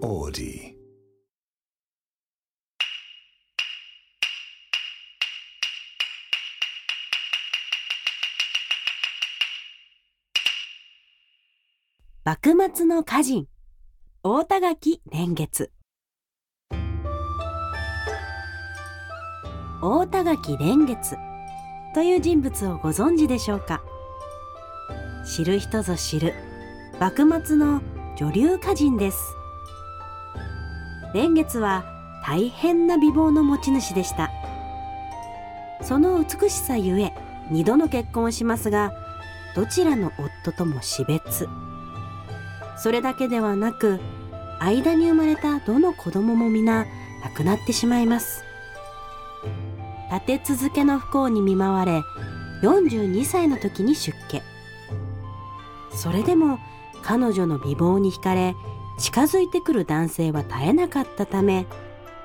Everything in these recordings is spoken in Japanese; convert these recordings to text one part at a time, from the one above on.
Audi. 幕末の歌人大田垣蓮月。大田垣蓮月という人物をご存知でしょうか？知る人ぞ知る幕末の女流歌人です。蓮月は大変な美貌の持ち主でした。その美しさゆえ二度の結婚をしますがどちらの夫とも死別。それだけではなく間に生まれたどの子供も皆亡くなってしまいます。立て続けの不幸に見舞われ42歳の時に出家。それでも彼女の美貌に惹かれ近づいてくる男性は絶えなかったため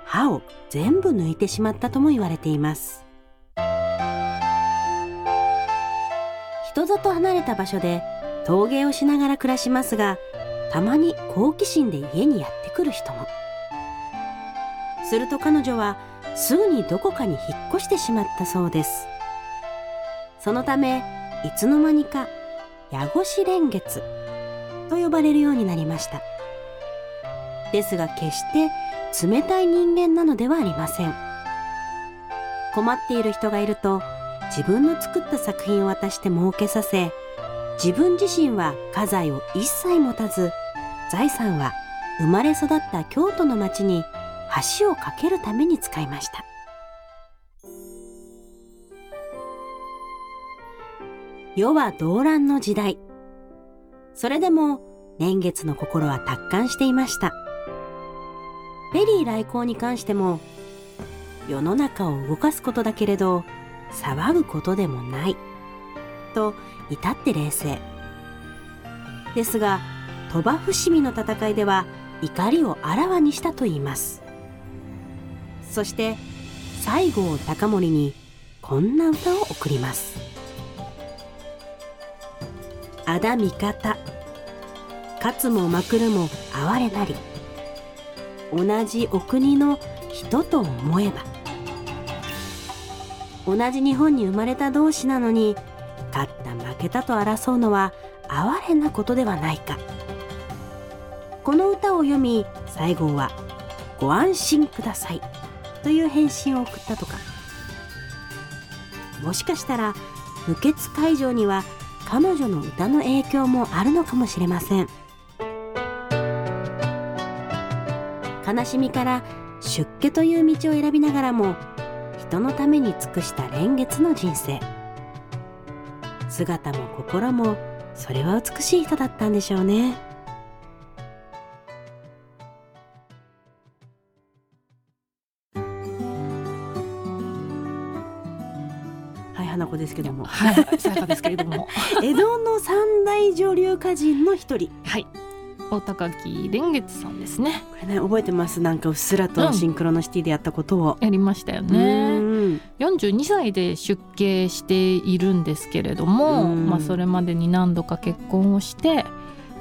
歯を全部抜いてしまったとも言われています。人里離れた場所で陶芸をしながら暮らしますがたまに好奇心で家にやってくる人も。すると彼女はすぐにどこかに引っ越してしまったそうです。そのためいつの間にか矢越蓮月と呼ばれるようになりました。ですが決して冷たい人間なのではありません。困っている人がいると自分の作った作品を渡して儲けさせ自分自身は家財を一切持たず財産は生まれ育った京都の町に橋を架けるために使いました。世は動乱の時代。それでも年月の心は達観していました。ペリー来航に関しても世の中を動かすことだけれど騒ぐことでもないと至って冷静。ですが鳥羽伏見の戦いでは怒りをあらわにしたと言います。そして西郷隆盛にこんな歌を送ります「あだ味方勝つもまくるも哀れなり同じお国の人と思えば。同じ日本に生まれた同士なのに勝った負けたと争うのは哀れなことではないか。この歌を読み西郷は「ご安心ください」という返信を送ったとか。もしかしたら無血会場には彼女の歌の影響もあるのかもしれません。悲しみから出家という道を選びながらも人のために尽くした蓮月の人生姿も心もそれは美しい人だったんでしょうねはい花子ですけどもはい、さやかですけれども。江戸の三大女流歌人の一人はい。大高木蓮月さんですね。これね覚えてます？なんかうっすらとシンクロノシティでやったことを、やりましたようね。ん42歳で出家しているんですけれども、うんまあそれまでに何度か結婚をして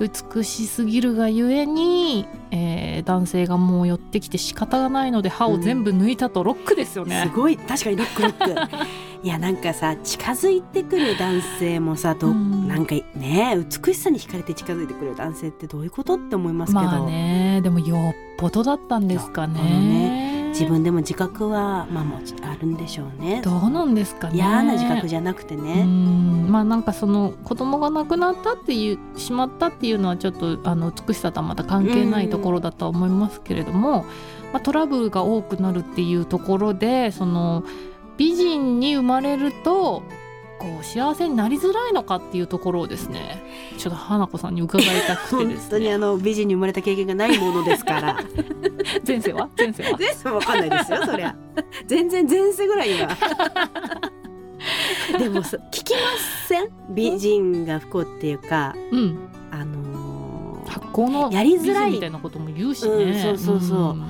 美しすぎるがゆえに、えー男性がもう寄ってきて仕方がないので歯を全部抜いたとロックですよすね。ごい。確かにロックロック。いやなんかさ近づいてくる男性もさど、うん。なんかね美しさに惹かれて近づいてくる男性ってどういうことって思いますけど、まあねでもよっぽどだったんですかね。自分でも自覚はまあもちあるんでしょうね。どうなんですかね。嫌な自覚じゃなくてうね、ん。まあなんかその子供が亡くなったっていうしまったっていうのはちょっとあの美しさとはまた関係ないところだとは思いますけれども、まあ、トラブルが多くなるっていうところでその美人に生まれるとこう幸せになりづらいのかっていうところをですねちょっと花子さんに伺いたくて本ですね。当にあの美人に生まれた経験がないものですから。前世は？前世は？前世わかんないですよそりゃ。全然前世ぐらいは。でもさ聞きません？美人が不幸っていうかうん。あのー発酵のやりづらい。みたいなことも言うしね、うんそうそうそうん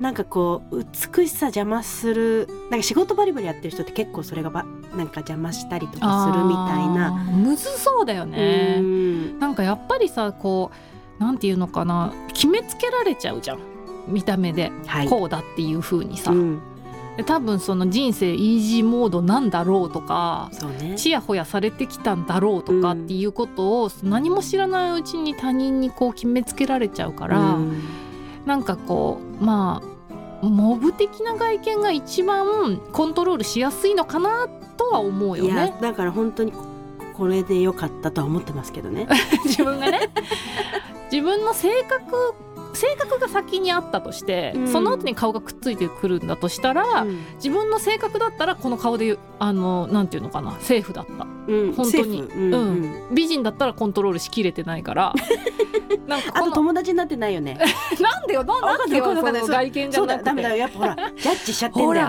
なんかこう美しさ邪魔するなんか仕事バリバリやってる人って結構それがばなんか邪魔したりとかするみたいな。むずそうだよね、うん。なんかやっぱりさこうなんていうのかな。決めつけられちゃうじゃん。見た目で。はい。こうだっていう風にさ、うん。で多分その人生イージーモードなんだろうとかそうね。ちやほやされてきたんだろうとかっていうことを何も知らないうちに他人にこう決めつけられちゃうから、うん。なんかこうまあモブ的な外見が一番コントロールしやすいのかなとは思うよいやねだから本当にこれでよかったとは思ってますけどね。自分がね。自分の性格性格が先にあったとして、うん。その後に顔がくっついてくるんだとしたら、うん。自分の性格だったらこの顔であのなんていうのかなセーフだった。うん。本当に。うん。うん。美人だったらコントロールしきれてないからなんかあことの友達になってないよね。なんでよななんでよその外見じそうゃなくて。だダメだよ。やっぱほら ジャッジしちゃってんだよ。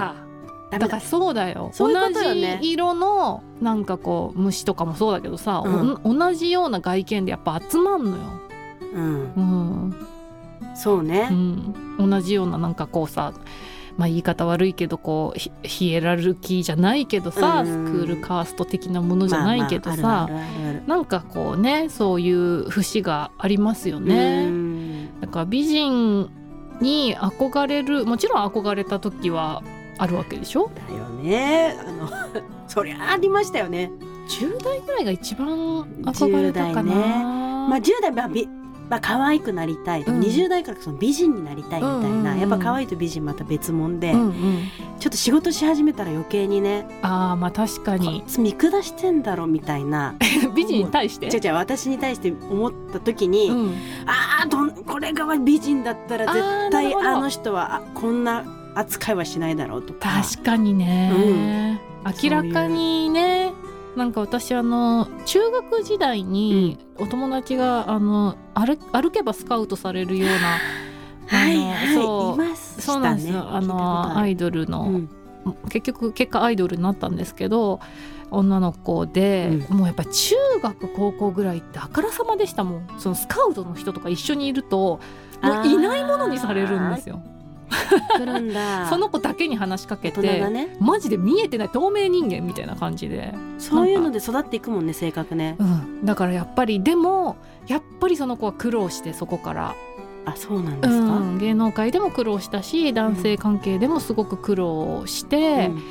だ。だからそうだよ。ね。同じ色のなんかこう虫とかもそうだけどさ、うん。お同じような外見でやっぱ集まんのよ、うん。うん。そうね。うん、同じようななんかこうさまあ言い方悪いけどこうヒヒエラルキーじゃないけどさ、うん。スクールカースト的なものじゃないけどさ、なんかこうねそういう節がありますようね。ん。だから美人に憧れるもちろん憧れた時はあるわけでしょ？だよね。あの そりゃありましたよね。10代ぐらいが一番憧れたかな、10代ね。まあ10代は美まあ可愛くなりたい、うん。20代からその美人になりたいみたいな、うんうんうん。やっぱ可愛いと美人また別物で、うんうん、ちょっと仕事し始めたら余計にねあーまあ確かこに見下してんだろみたいな。美人に対して？じゃじゃ私に対して思った時に、うん。ああどんこれが美人だったら絶対あの人はあこんな扱いはしないだろうとか。確かにね、明らかにねなんか私あの中学時代にお友達があの歩歩けばスカウトされるような はいあのはいそうそうなんですよ、あのアイドルの、うん。結局結果アイドルになったんですけど女の子で、もうやっぱ中学高校ぐらいってあからさまでしたもん。そのスカウトの人とか一緒にいるともういないものにされるんですよ その子だけに話しかけて、ね。マジで見えてない透明人間みたいな感じで、そういうので育っていくもんね性格ね。うん、だからやっぱりでもやっぱりその子は苦労してそこから、あそうなんですか、うん、芸能界でも苦労したし男性関係でもすごく苦労して、うん。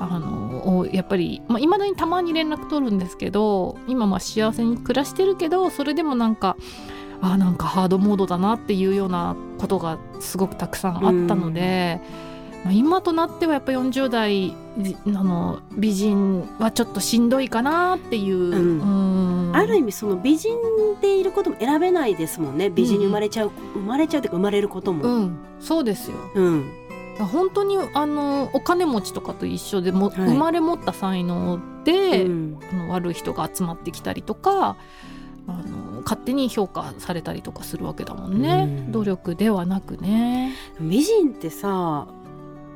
あのやっぱりいまあ、未だにたまに連絡取るんですけど今まあ幸せに暮らしてるけどそれでもなんかあなんかハードモードだなっていうようなことがすごくたくさんあったので、まあ、今となってはやっぱ40代の美人はちょっとしんどいかなっていう。うん。うん。ある意味その美人でいることも選べないですもんね。美人に生まれちゃう、生まれちゃうというか生まれることも。うん、そうですよ。うん、本当にあのお金持ちとかと一緒でも、はい。生まれ持った才能で、うん。あの悪い人が集まってきたりとかあの勝手に評価されたりとかするわけだもんね、うん。努力ではなくね。美人ってさ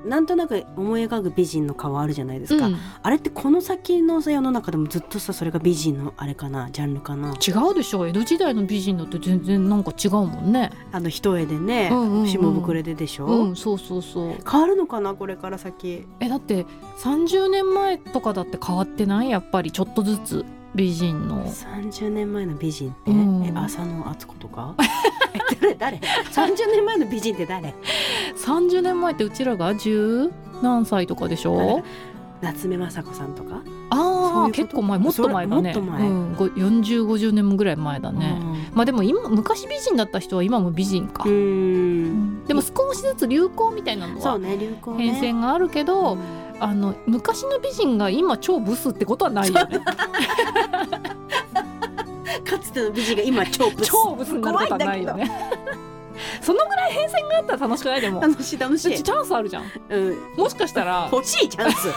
なんとなく思い描く美人の顔あるじゃないですか、うん。あれってこの先のさ世の中でもずっとさそれが美人のあれかなジャンルかな。違うでしょ江戸時代の美人だって全然なんか違うもんね。あの一重でね、うんうんうん。下膨れででしょ、うんそうそうそう。変わるのかなこれから先。えだって30年前とかだって変わってない？やっぱりちょっとずつ美人の。30年前の美人って、うん。え浅野敦子とか？え 誰？誰30年前の美人って誰？30年前ってうちらが10何歳とかでしょ？夏目雅子さんとか、ああ結構前。もっと前だね。もっと前。うん、ご4050年ぐらい前だね、まあでも今昔美人だった人は今も美人か、うん。ううんん。でも少しずつ流行みたいなのはそうね流行ね。変遷があるけど、うんあの昔の美人が今超ブスってことはないよね。かつての美人が今超ブス。超ブスになることはないよね。そのぐらい変遷があったら楽しくない？でも。楽しい楽しい。チャンスあるじゃん。うん。もしかしたら。欲しいチャンス。ね。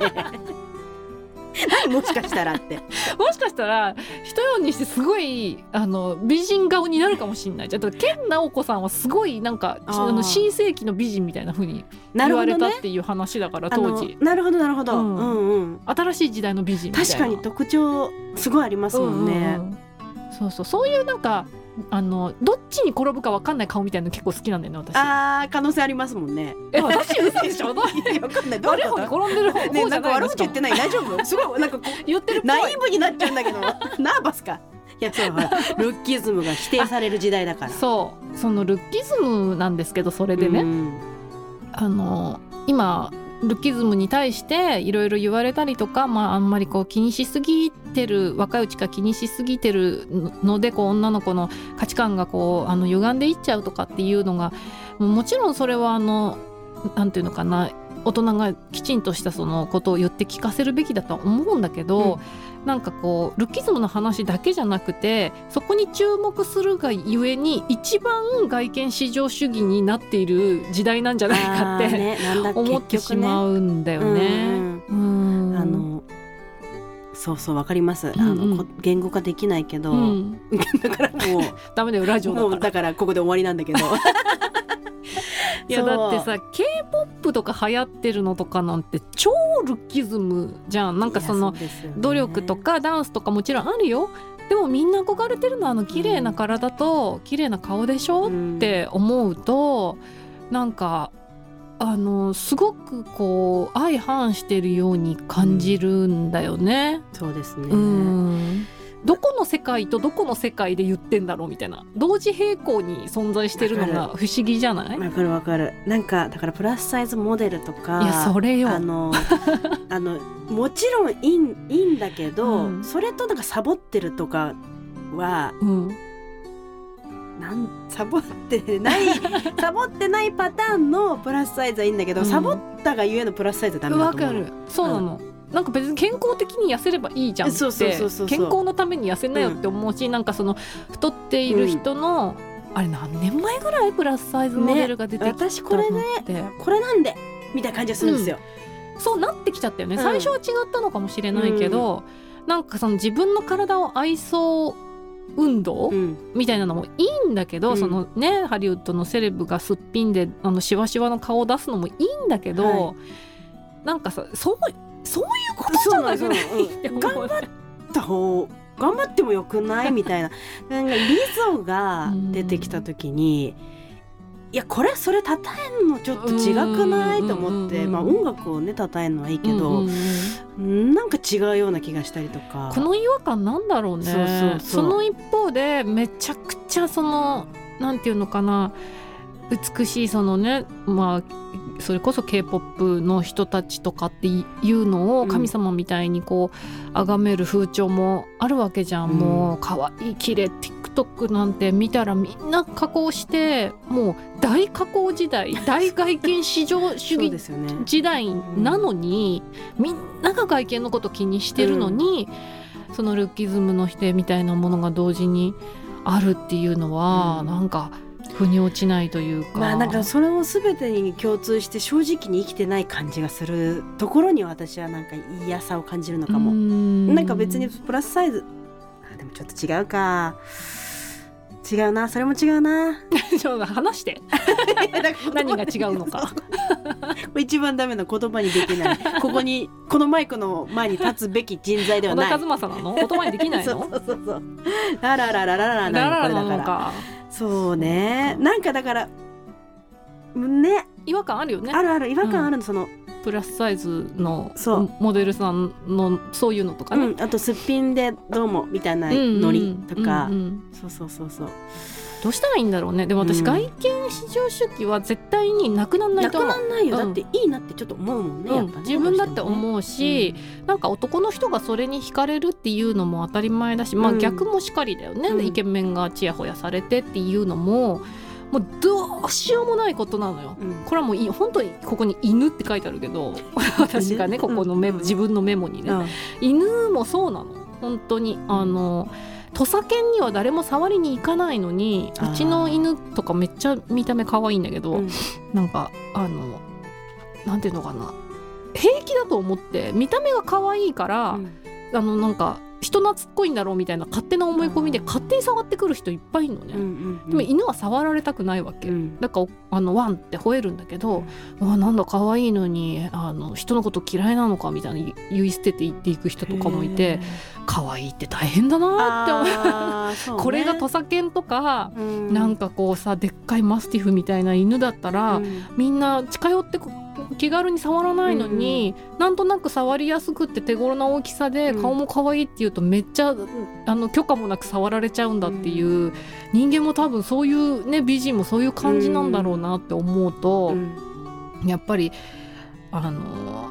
え何もしかしたらって。もしかしたら一ようにしてすごいあの美人顔になるかもしれない。じゃあ健直子さんはすごいなんかあの新世紀の美人みたいな風になるほどね言われたっていう話だからあの当時。なるほどなるほど、ううんん、うん。新しい時代の美人みたいな。確かに特徴すごいありますもんね、うんうんうん。そうそう。そういうなんかあのどっちに転ぶかわかんない顔みたいなの結構好きなんだよね私。あー可能性ありますもんね。え私嘘でしょ？どういやわかんないどういう転んでる方ねなんか悪口言ってない？大丈夫？すごいなんかこ言ってるナイーブになっちゃうんだけど。ナーバスか。いやそうほらルッキズムが否定される時代だから。そう。そのルッキズムなんですけどそれでね、うん。あの今ルッキズムに対していろいろ言われたりとか、まあ、あんまりこう気にしすぎてる若いうちから気にしすぎてるのでこう女の子の価値観がこうあの歪んでいっちゃうとかっていうのがもちろんそれはあのなんて言うのかな大人がきちんとしたそのことを言って聞かせるべきだとは思うんだけど、なんかこうルッキズムの話だけじゃなくてそこに注目するがゆえに一番外見至上主義になっている時代なんじゃないかって、ね 思ってしまうんだよね。うん。あのそうそうわかります、んうん。あのこ言語化できないけど、うん、だからもう。ダメだよラジオだから。もうだからここで終わりなんだけどいやだってさ K-POP とか流行ってるのとかなんて超ルッキズムじゃん。なんかその努力とかダンスとかもちろんあるよ。でもみんな憧れてるのはあの綺麗な体と綺麗な顔でしょ、うんって思うとなんかあのすごくこう相反してるように感じるんだよね。そうですね、うんどこの世界とどこの世界で言ってんだろうみたいな。同時並行に存在してるのが不思議じゃない？わかるわかる。なんかだからプラスサイズモデルとかいやそれよ。あの あのもちろんいいんいいんだけど、うん。それとなんかサボってるとかはうん、なんサボってない サボってないパターンのプラスサイズはいいんだけど、うん。サボったがゆえのプラスサイズはダメだと思うわかる。そうなの、なんか別に健康的に痩せればいいじゃんって健康のために痩せなよって思うし、なんかその太っている人の、あれ何年前ぐらいプラスサイズモデルが出てきたのって、私これねこれなんでみたいな感じがするんですよ、そうなってきちゃったよね、うん。最初は違ったのかもしれないけど、なんかその自分の体を愛そう運動、うん。みたいなのもいいんだけど、うん。そのねハリウッドのセレブがすっぴんであのシワシワの顔を出すのもいいんだけど、はなんかさそうそういうことじゃな頑張った方頑張ってもよくないみたいな。なんかリゾが出てきた時に、いやこれそれたたえんのちょっと違くない？うんと思って、うんまあ、音楽をねたたえるのはいいけど、うんなんか違うような気がしたりとか。この違和感なんだろうね。その一方でめちゃくちゃそのなんていうのかな美しいそのねまあそれこそ k p o p の人たちとかっていうのをうん。神様みたいにこう崇める風潮もあるわけじゃん、うん。もう可愛い綺麗 TikTok なんて見たらみんな加工してもう大加工時代 大外見至上主義ですよね。時代なのに、みんなが外見のこと気にしてるのに、そのルッキズムの否定みたいなものが同時にあるっていうのは、うん。なんか腑に落ちないというか。まあなんかそれを全てに共通して正直に生きてない感じがするところに私はなんか嫌さを感じるのかも。ななんか別にプラスサイズ。あでもちょっと違うか。違うなそれも違うな。ちょっと話して。何が違うのか。一番ダメな言葉にできない。ここにこのマイクの前に立つべき人材では小田ない。和正なの？言葉にできない そうのそうそうそう。ララララララララなララなのこれだからのかそうね。なんかだからね。違和感あるよね。あるある。違和感あるの、その、プラスサイズのモデルさんのそういうのとかね。うん、あとすっぴんでどうもみたいなノリとか、うんうんうん。そうそうそうそうどうしたらいいんだろうね。でも私、うん。外見至上主義は絶対になくならないなくと思う。なんないよ、うん。だっていいなってちょっと思うもんね、うん。ね自分だって思うし、なんか男の人がそれに惹かれるっていうのも当たり前だし、まあうん逆もしかりだよね、うん。イケメンがちやほやされてっていうのも。もうどうしようもないことなのよ。うん。これはもういい本当にここに「犬」って書いてあるけど 私がねここのメモ、うん。自分のメモにね、うん。犬もそうなの。本当に。あの土佐犬には誰も触りに行かないのにうちの犬とかめっちゃ見た目可愛いんだけど、うん。なんかあのなんていうのかな。平気だと思って見た目が可愛いから、あのなんか人懐っこいんだろうみたいな勝手な思い込みでうん。勝手に触ってくる人いっぱいいるのね、うんうんでも犬は触られたくないわけ、うん。だからあのワンって吠えるんだけど、あなんだ可愛いのにあの人のこと嫌いなのかみたいな言い捨てて言っていく人とかもいて可愛いって大変だなって思う。ね。これが土佐犬とか、うん。なんかこうさでっかいマスティフみたいな犬だったら、うん。みんな近寄ってこ気軽に触らないのに、なんとなく触りやすくって手頃な大きさでうん。顔も可愛いっていうとめっちゃあの許可もなく触られちゃうんだっていう、人間も多分そういうね美人もそういう感じなんだろうなって思うと、うん。やっぱりあの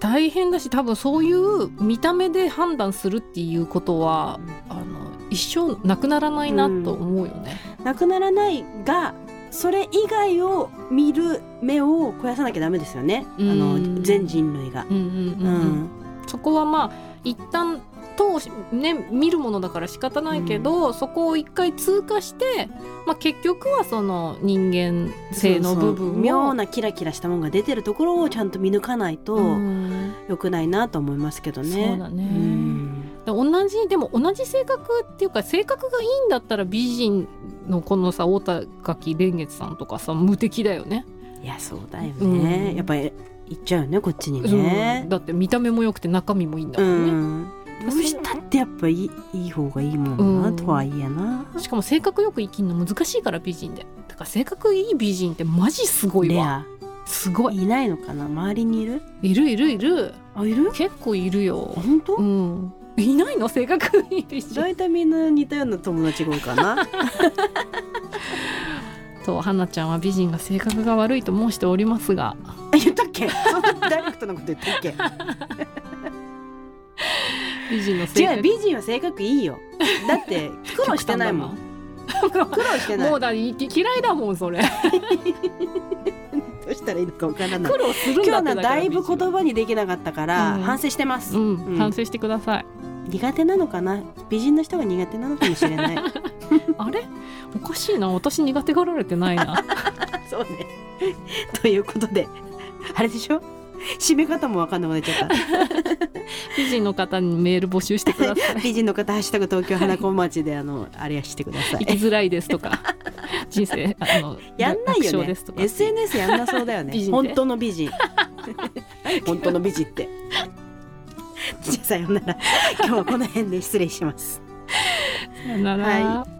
大変だし多分そういう見た目で判断するっていうことはあの一生なくならないなと思うよね。なくならないがそれ以外を見る目を肥やさなきゃダメですよね、うん。あの全人類が。うんうんううん。うん。そこはまあ一旦通しね見るものだから仕方ないけど、そこを一回通過して、まあ、結局はその人間性の部分妙なキラキラしたものが出てるところをちゃんと見抜かないとうん。良くないなと思いますけどね。そうだね。ん。で同じでも同じ性格っていうか性格がいいんだったら美人のこのさ太田垣蓮月さんとかさ無敵だよね。いやそうだよね、うん。やっぱり行っちゃうよねこっちにうん。ね。だって見た目も良くて中身もいいんだうもんね、ん。どうしたってやっぱいいいい方がいいもんな、うん。とはいえな。しかも性格よく生きるの難しいから美人で。だから性格いい美人ってマジすごいレわア。すごい。いないのかな？周りにいる？いるいるいる。あいる？結構いるよ。本当、うんいないの？性格いい美人大体みんな似たような友達が多いかな。と花ちゃんは美人が性格が悪いと申しておりますが。言ったっけ。そんなダイレクトなこと言ったっけ。美人の性格。違う美人は性格いいよ。だって苦労してないもん。苦労してない。もうだい嫌いだもんそれ どうしたらいいのかわからない。苦労するんだって今日のだいぶ言葉にできなかったから、うん。反省してます、反省してください。苦手なのかな？美人の人が苦手なのかもしれない。あれ？おかしいな。私苦手がられてないな。そうね。ということであれでしょ？締め方もわかんなくなっちゃった。美人の方にメール募集してください。美人の方「ハッシュタグ東京花子町」であのあれしてください。生きづらいですとか人生あのやんない楽よね。SNS やんなそうだよね。本当の美人。本当の美人って。じゃあさようなら。今日はこの辺で失礼します。さよなら、はい